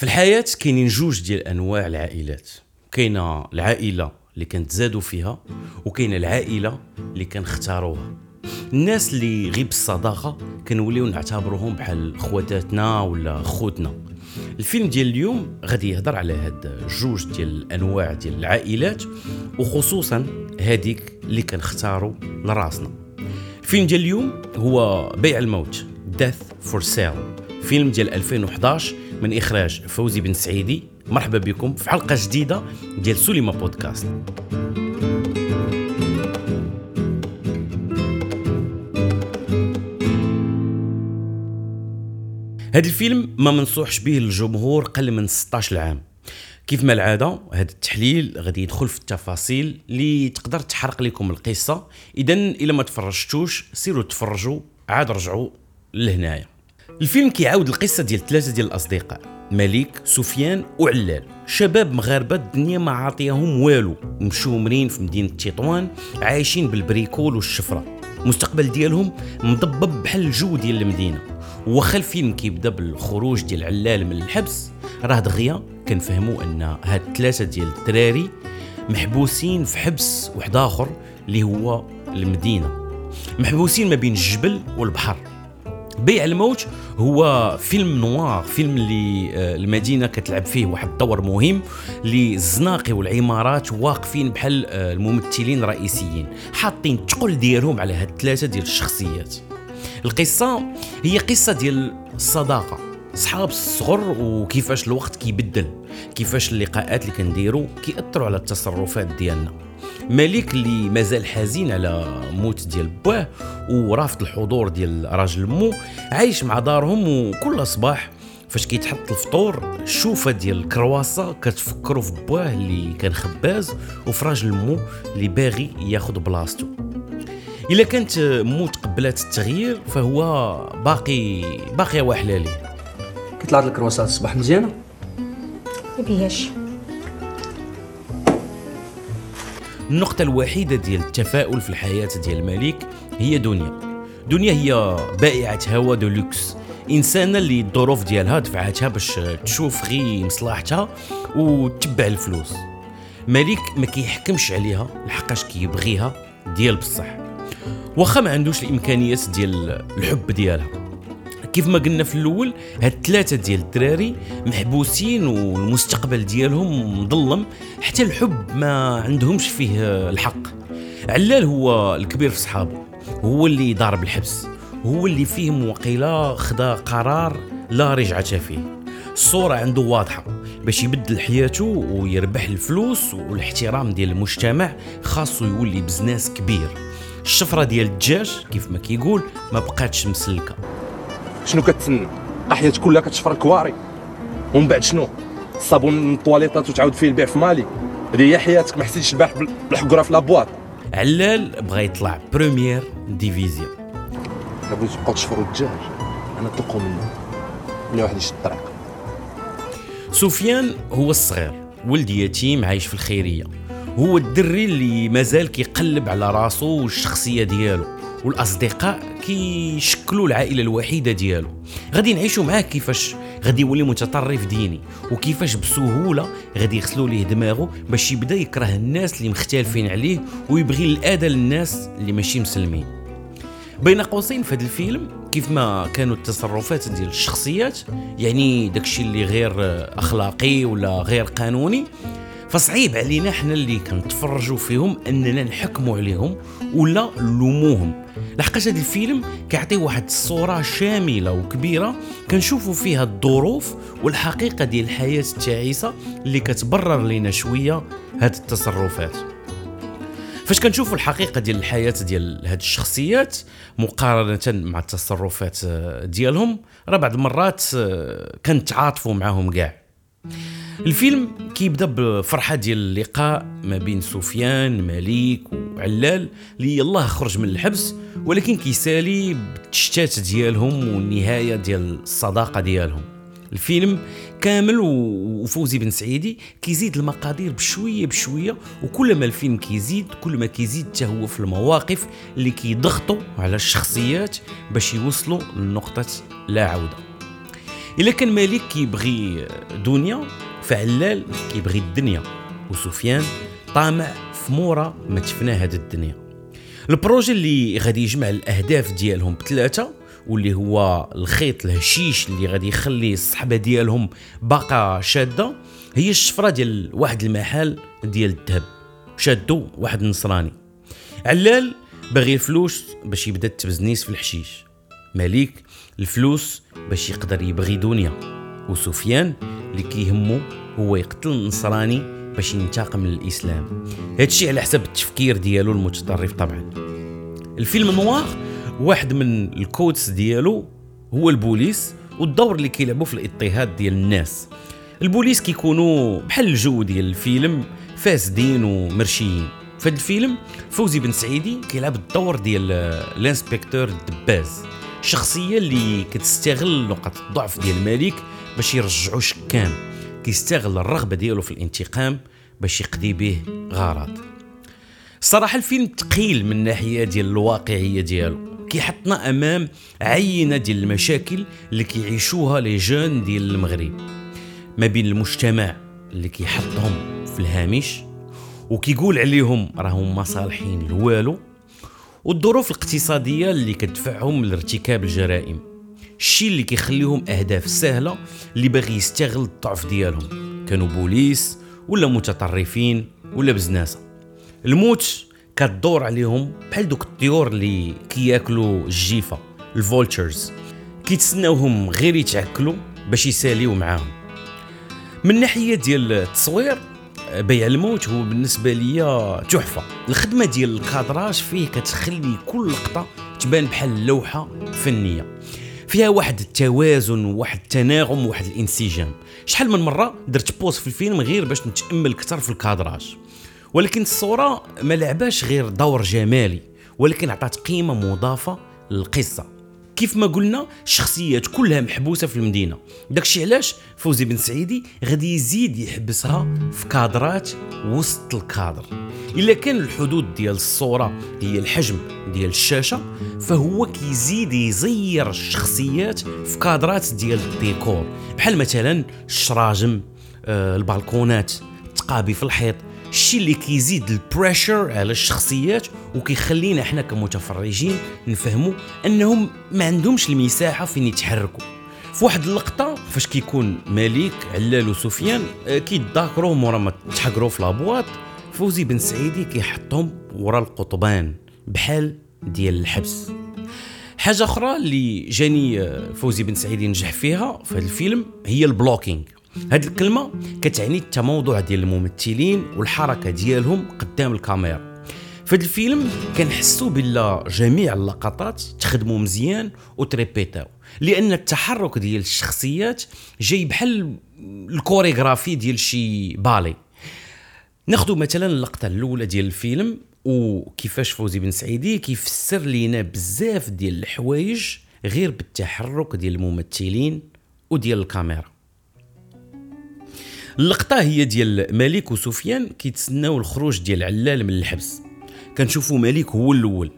في الحياة كاينين جوج ديال أنواع العائلات. كاينة العائلة اللي كنتزادوا فيها وكاينة العائلة اللي كنختاروها. الناس اللي غير بالصداقه كنوليو نعتبروهم بحال خواتاتنا ولا خوتنا. الفيلم ديال اليوم غادي يهضر على هاد جوج ديال الأنواع ديال العائلات وخصوصا هذيك اللي كنختاروا لراسنا. الفيلم ديال اليوم هو بيع الموت Death for Sale. فيلم ديال 2011 من إخراج فوزي بن سعيدي. مرحبا بكم في حلقة جديدة ديال سوليما بودكاست. هذا الفيلم ما منصوحش به للجمهور قل من 16 عام كيف ما العادة هذا التحليل غادي يدخل في التفاصيل اللي تقدر تحرق لكم القصة. اذا إلا ما تفرجتوش سيروا تفرجوا عاد رجعوا لهنايا. الفيلم كيعاود القصة ديال ثلاثة ديال الأصدقاء مليك سفيان وعلال شباب مغاربة الدنيا ما عاطيهم والو. مشومرين في مدينة تطوان عايشين بالبريكول والشفرة. المستقبل ديالهم مضبب بحال الجو ديال المدينة. واخا الفيلم كيبدا بالخروج ديال علال من الحبس راه دغيا كنفهموا أن هاد ثلاثة ديال الدراري محبوسين في حبس واحد آخر اللي هو المدينة. محبوسين ما بين الجبل والبحر. بيع الموت هو فيلم نوار فيلم اللي آه، المدينة كتلعب فيه واحد الدور مهم اللي الزناقي والعمارات واقفين بحال آه، الممثلين الرئيسيين حاطين الثقل ديالهم على هاد الثلاثه ديال الشخصيات. القصة هي قصة ديال الصداقة صحاب الصغر وكيفاش الوقت كيبدل كيفاش اللقاءات اللي كنديروا كيأثروا على التصرفات ديالنا. ملك اللي مازال حزين على موت ديال باه ورافض الحضور ديال راجل مو عايش مع دارهم وكل صباح فاش كيتحط الفطور الشوفه ديال الكرواسة كتفكروا في باه اللي كان خباز وفي راجل مو اللي باغي ياخذ بلاصتو. إلا كانت مو تقبلات التغيير فهو باقي باقي واحله ليه كيطلع لك الكرواسات الصباح مزيانة؟ ما النقطة الوحيدة ديال التفاؤل في الحياة ديال الملك هي دنيا. دنيا هي بائعة هوى de luxe. إنسانة اللي الظروف ديالها دفعتها باش تشوف غي مصلحتها وتتبع الفلوس. ملك ما كيحكمش عليها لحقاش كيبغيها ديال بصح. واخا ما عندوش الإمكانيات ديال الحب ديالها. كيف ما قلنا في الأول هاد ثلاثة ديال الدراري محبوسين والمستقبل ديالهم مظلم حتى الحب ما عندهمش فيه الحق. علال هو الكبير في صحابه هو اللي ضارب الحبس هو اللي فيهم وقيلا خدا قرار لا رجعة فيه. الصورة عنده واضحة باش يبدل حياته ويربح الفلوس والاحترام ديال المجتمع خاصو يولي بزناس كبير. الشفرة ديال الدجاج كيف ما كيقول ما بقاتش مسلكة. شنو كتسنى؟ حياتك كلها كتشفر الكواري. ومن بعد شنو؟ الصابون الطواليطات وتعاود فيه البيع في مالي. هذه هي حياتك ما حسيتش البارح بالحقرة في la boîte. علال بغى يطلع première division الا بغيتو تبقاو تشفروا الدجاج. أنا طلقوا منه. ولا واحد يشد الطريق سفيان هو الصغير. ولد يتيم عايش في الخيرية. هو الدري اللي مازال كيقلب على راسو والشخصية ديالو. والأصدقاء كيشكلوا العائلة الوحيدة ديالو. غادي نعيشوا معاه كيفاش غادي يولي متطرف ديني وكيفاش بسهولة غادي يغسلوا ليه دماغه باش يبدأ يكره الناس اللي مختلفين عليه ويبغي الأذى للناس اللي ماشي مسلمين. بين قوسين في هذا الفيلم كيف ما كانوا التصرفات ديال الشخصيات يعني داكشي اللي غير أخلاقي ولا غير قانوني فصعيب علينا حنا اللي كنتفرجوا فيهم اننا نحكموا عليهم ولا نلوموهم. لحقاش هذا الفيلم كيعطي واحد الصورة شاملة وكبيرة كنشوفوا فيها الظروف والحقيقة ديال الحياة التعيسه اللي كتبرر لنا شوية هاد التصرفات. فاش كنشوفوا الحقيقة ديال الحياة ديال هاد الشخصيات مقارنة مع التصرفات ديالهم راه بعض المرات آه، كنتعاطفوا معاهم كاع. الفيلم كيبدا بفرحة ديال اللقاء ما بين سفيان مليك وعلال اللي يلاه خرج من الحبس ولكن كيسالي بالتشتات ديالهم والنهاية ديال الصداقة ديالهم. الفيلم كامل وفوزي بن سعيدي كيزيد المقادير بشوية بشوية وكل ما الفيلم كيزيد كل ما كيزيد حتى هو في المواقف اللي كيضغطوا على الشخصيات باش يوصلوا لنقطة لا عودة. إلا كان مالك كيبغي دنيا فعلال كيبغي الدنيا. وسفيان طامع في مورا ما تفنى هاد الدنيا. البروجي اللي غادي يجمع الأهداف ديالهم بثلاثه واللي هو الخيط الهشيش اللي غادي يخلي الصحبة ديالهم باقا شادة هي الشفرة ديال واحد المحل ديال الذهب. شادو واحد النصراني. علال باغي الفلوس باش يبدا التبزنيس في الحشيش. مالك الفلوس باش يقدر يبغي دنيا. وسفيان اللي كيهمو هو يقتل النصراني باش ينتقم من الإسلام. هادشي على حسب التفكير ديالو المتطرف طبعا. الفيلم نوار واحد من الكودس ديالو هو البوليس والدور اللي كيلعبوا في الاضطهاد ديال الناس. البوليس كيكونوا بحال الجو ديال الفيلم فاسدين ومرشيين. في الفيلم فوزي بن سعيدي كيلعب الدور ديال الانسبكتور الدباز الشخصيه اللي كتستغل نقاط الضعف ديال الملك باش يرجعو شكام كيستغل الرغبة ديالو في الانتقام باش يقضي به غرض الصراحه الفيلم ثقيل من ناحية ديال الواقعية ديالو. كيحطنا أمام عينة ديال المشاكل اللي كيعيشوها لي جون ديال المغرب. ما بين المجتمع اللي كيحطهم في الهامش وكيقول عليهم راهم مصالحين لوالو والظروف الاقتصادية اللي كتدفعهم لارتكاب الجرائم. الشيء اللي كيخليهم أهداف سهلة اللي باغي يستغل الضعف ديالهم. كانوا بوليس ولا متطرفين ولا بزناسة. الموت كتدور عليهم بحال دوك الطيور اللي كياكلوا الجيفة ال vultures. كيتسناوهم غير يتعكلوا باش يساليو معاهم. من ناحية ديال التصوير بيع الموت هو بالنسبة ليا تحفة. الخدمة ديال ال cadrage فيه؟ كتخلي كل لقطة تبان بحال لوحة فنية. فيها واحد التوازن وواحد التناغم وواحد الإنسجام. شحال من مرة درت pause في الفيلم غير باش نتأمل أكثر في ال cadrage. ولكن الصورة ما لعباش غير دور جمالي ولكن عطات قيمة مضافة للقصة. كيف ما قلنا الشخصيات كلها محبوسة في المدينة. داكشي علاش؟ فوزي بن سعيدي غادي يزيد يحبسها في كادرات وسط الكادر. إلا كان الحدود ديال الصورة هي الحجم ديال الشاشة فهو كيزيد يزير الشخصيات في كادرات ديال الديكور. بحال مثلا الشراجم آه، البالكونات التقابي في الحيط الشيء اللي كيزيد ال pressure على الشخصيات وكيخلينا إحنا كمتفرجين نفهموا انهم ما عندهمش المساحة فين يتحركوا في واحد اللقطة فاش كيكون مالك علال وسفيان آه، كيتذاكروا مورا ما تحقروا في la boîte فوزي بن سعيدي كيحطهم ورا القطبان بحال ديال الحبس. حاجة أخرى اللي جاني آه، فوزي بن سعيدي نجح فيها في هذا الفيلم هي ال blocking. هذه الكلمة كتعني التموضع ديال الممثلين والحركة ديالهم قدام الكاميرا. هذا الفيلم كنحسوا بلا جميع اللقطات تخدموا مزيان وتريبيتاو لأن التحرك ديال الشخصيات جاي بحال الكوريغرافي ديال شي ballet. ناخذ مثلا اللقطة الأولى ديال الفيلم وكيفاش فوزي بن سعيدي كيفسر لينا بزاف ديال الحوايج غير بالتحرك ديال الممثلين وديال الكاميرا. اللقطة هي ديال مالك وسفيان كيتسناو الخروج ديال علال من الحبس. كنشوفوا مالك هو الأول.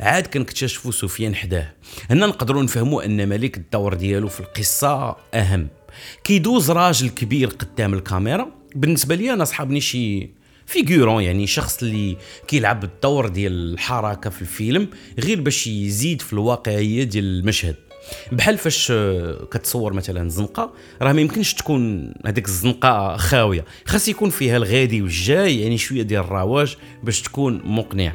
عاد كنكتشفوا سفيان حداه. هنا نقدروا نفهموا أن مالك الدور ديالو في القصة أهم. كيدوز راجل كبير قدام الكاميرا. بالنسبة لي أنا صحابني شي فيغورون يعني شخص اللي كيلعب الدور ديال الحركة في الفيلم غير باش يزيد في الواقعية ديال المشهد. بحال فاش آه، كتصور مثلا زنقة راه ما يمكنش تكون هذيك الزنقة خاوية. خاص يكون فيها الغادي والجاي يعني شوية ديال الرواج باش تكون مقنعة.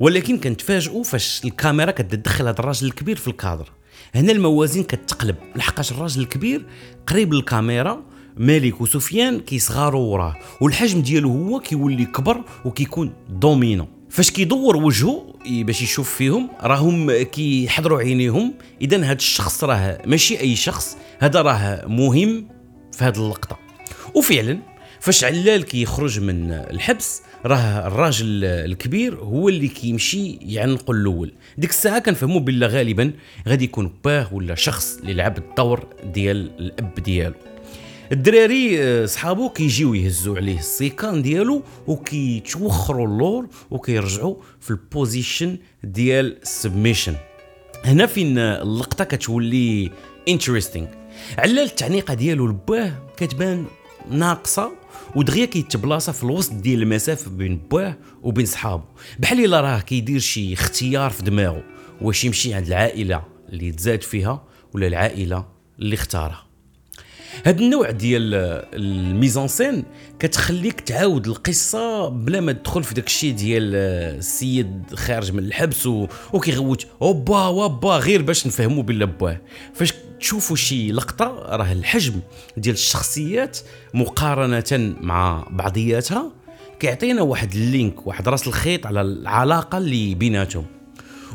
ولكن كنتفاجئوا فاش الكاميرا كتدخل هذا الراجل الكبير في الكادر. هنا الموازين كتقلب. لحقاش الراجل الكبير قريب للكاميرا مالك وسفيان كيصغاروا وراه والحجم ديالو هو كيولي كبر وكيكون dominant. فاش كيدور وجهه باش يشوف فيهم راهم كيحدروا عينيهم. اذا هذا الشخص راه ماشي أي شخص هذا راه مهم في هذه اللقطة. وفعلا فاش علال كيخرج من الحبس راه الراجل الكبير هو اللي كيمشي يعنقوا الأول. ديك الساعة كنفهموا بلا غالبا غادي يكون باه ولا شخص اللي لعب الدور ديال الأب ديالو. الدراري آه، صحابو كيجيو يهزوا عليه السيكان ديالو وكيتوخروا اللور وكيرجعوا في ال position ديال ال submission هنا فين اللقطة كتولي interesting علال التعنيقه ديالو لباه كتبان ناقصة ودغيا كيتبلاصه في الوسط ديال المسافة بين باه وبين صحابه بحال إلا راه كيدير شي اختيار في دماغه واش يمشي عند العائلة اللي تزاد فيها ولا العائلة اللي اختارها. هاد النوع ديال ال mise en scène كتخليك تعاود القصة بلا ما تدخل في داك الشيء ديال السيد خارج من الحبس. وكيغوت أوبا وابا غير باش نفهموا بلا باه فاش تشوفوا شي لقطة راه الحجم ديال الشخصيات مقارنة مع بعضياتها كيعطينا واحد اللينك واحد راس الخيط على العلاقة اللي بيناتهم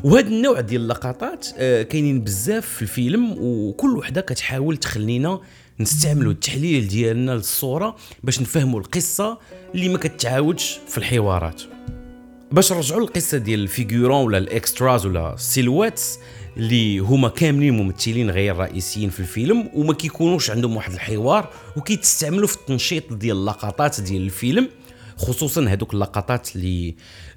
وهذا النوع ديال اللقطات آه، كاينين بزاف في الفيلم وكل وحدة كتحاول تخلينا نستعملوا التحليل ديالنا للصورة باش نفهموا القصة اللي ما كتعاودش في الحوارات. باش نرجعوا للقصة ديال ال figurants ولا ال extras ولا ال silhouettes اللي هما كاملين ممثلين غير رئيسيين في الفيلم وما كيكونوش عندهم واحد الحوار وكيتستعملوا في التنشيط ديال اللقطات ديال الفيلم خصوصا هذوك اللقطات اللي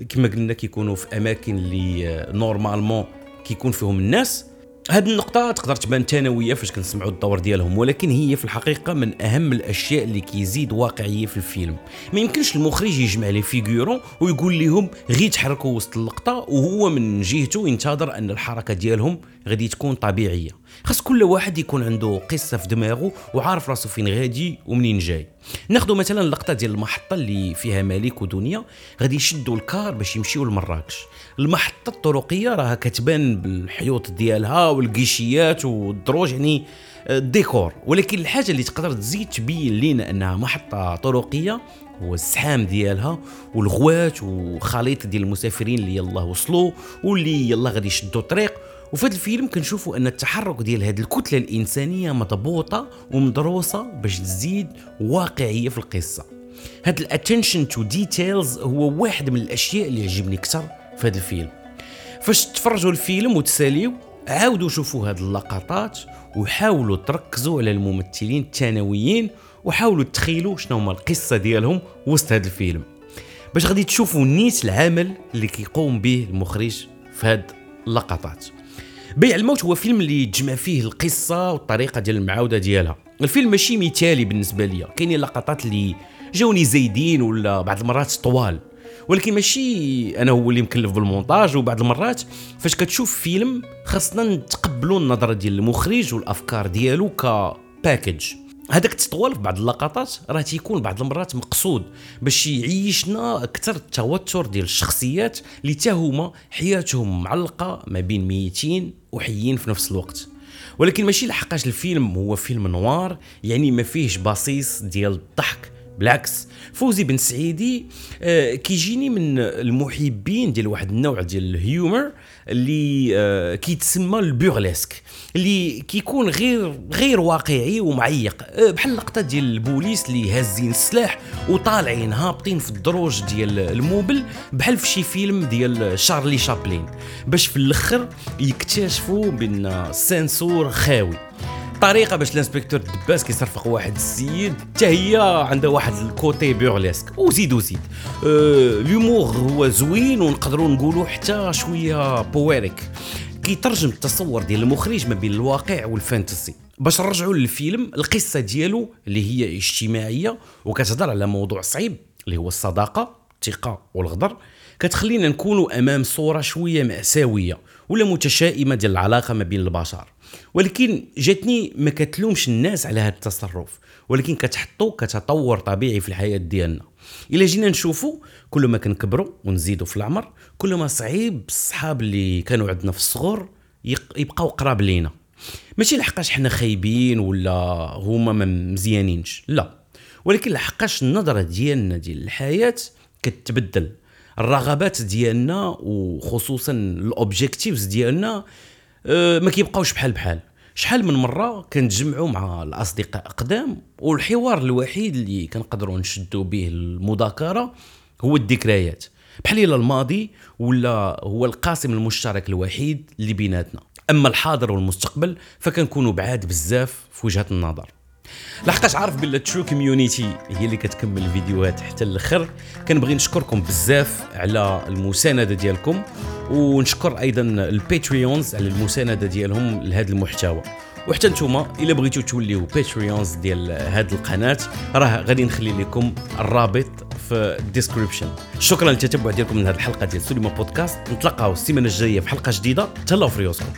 كما قلنا كيكونوا في أماكن اللي normalement كيكون فيهم الناس. هذه النقطة تقدر تبان ثانوية فاش كنسمعوا الدور ديالهم ولكن هي في الحقيقة من أهم الأشياء اللي كيزيد واقعية في الفيلم. ما يمكنش المخرج يجمع لي فيغورون ويقول لهم غير تحركوا وسط اللقطة وهو من جهته ينتظر أن الحركة ديالهم غادي تكون طبيعية. خاص كل واحد يكون عنده قصة في دماغه وعارف راسو فين غادي ومنين جاي. ناخذ مثلا اللقطه ديال المحطة اللي فيها ملك ودنيا. غادي يشدوا الكار باش يمشيو لمراكش. المحطة الطرقية راها كتبان بالحيوط ديالها والكيشيات والدروج يعني الديكور. ولكن الحاجة اللي تقدر تزيد تبين لينا أنها محطة طرقية هو الزحام ديالها والغوات وخليط ديال المسافرين اللي يلاه وصلوا واللي يلاه غادي يشدوا الطريق وفي الفيلم كنشوفوا أن التحرك ديال هذه الكتلة الإنسانية مضبوطة ومدروسة باش تزيد واقعية في القصة. هذا ال attention to details هو واحد من الأشياء اللي عجبني أكثر في هذا الفيلم. فاش تفرجوا الفيلم وتساليو عاودوا شوفوا هذه اللقطات وحاولوا تركزوا على الممثلين الثانويين وحاولوا تخيلوا شنو هما القصة ديالهم وسط هذا الفيلم. باش غادي تشوفوا نيت العمل اللي كيقوم به المخرج في هذه اللقطات. بيع الموت هو فيلم اللي تجمع فيه القصة والطريقة ديال المعاودة ديالها. الفيلم ماشي مثالي بالنسبة ليا. كاينين لقطات اللي جاوني زايدين ولا بعض المرات طوال. ولكن ماشي أنا هو اللي مكلف بالمونتاج وبعض المرات فاش كتشوف فيلم خاصنا نتقبلوا النظرة ديال المخرج والأفكار ديالو كباكج هذاك التطوال في بعض اللقطات راه تيكون بعض المرات مقصود باش يعيشنا أكثر التوتر ديال الشخصيات اللي تا هما حياتهم معلقة ما بين ميتين وحيين في نفس الوقت. ولكن ماشي لحقاش الفيلم هو فيلم noir يعني ما فيهش بصيص ديال الضحك. بالعكس فوزي بن سعيدي آه كيجيني من المحبين ديال واحد النوع ديال ال humor اللي آه كيتسمى ال burlesque اللي كيكون غير غير واقعي ومعيق آه بحال اللقطه ديال البوليس اللي هازين السلاح وطالعين هابطين في الدروج ديال l'immeuble بحال في شي فيلم ديال شارلي شابلين باش في الأخر يكتشفوا بأن l'ascenseur خاوي. طريقة باش l'inspecteur دباس كيصرفق واحد السيد حتى هي عندها واحد ال côté burlesque. وزيد وزيد. أه هو زوين ونقدروا نقولوا حتى شوية poétique كيترجم التصور ديال المخرج ما بين الواقع والفانتسي. باش نرجعوا للفيلم القصة ديالو اللي هي اجتماعية وكتهضر على موضوع صعيب اللي هو الصداقة الثقة والغدر. كتخلينا نكونوا أمام صورة شوية مأساوية ولا متشائمة ديال العلاقة ما بين البشر. ولكن جاتني ما كتلومش الناس على هذا التصرف ولكن كتحطو كتطور طبيعي في الحياة ديالنا. إلا جينا نشوفوا كل ما كنكبروا ونزيدوا في العمر كل ما صعيب الصحاب اللي كانوا عندنا في الصغر يبقاو قراب لينا. ماشي لحقاش حنا خايبين ولا هما ما مزيانينش لا. ولكن لحقاش النظرة ديالنا ديال الحياة كتبدل. الرغبات ديالنا وخصوصا الاوبجيكتيفز ديالنا ما كيبقاوش بحال بحال. شحال من مرة كنتجمعوا مع الأصدقاء قدام والحوار الوحيد اللي كنقدروا نشدوا به المذاكرة هو الذكريات. بحال إلى الماضي ولا هو القاسم المشترك الوحيد اللي بيناتنا. أما الحاضر والمستقبل فكنكونوا بعاد بزاف في وجهة النظر. لحقاش عارف بلا true community هي اللي كتكمل الفيديوهات حتى الأخر كنبغي نشكركم بزاف على المساندة ديالكم. ونشكر أيضا ال Patreons على المساندة ديالهم لهذا المحتوى. وحتى نتوما إلا بغيتو توليو Patreons ديال هاد القناة راه غادي نخلي لكم الرابط في الديسكريبشن شكرا للتتبع ديالكم من هذه الحلقة ديال سوليما بودكاست نتلاقاو السيمانة الجاية في حلقة جديدة. تهلاو في ريوسكم.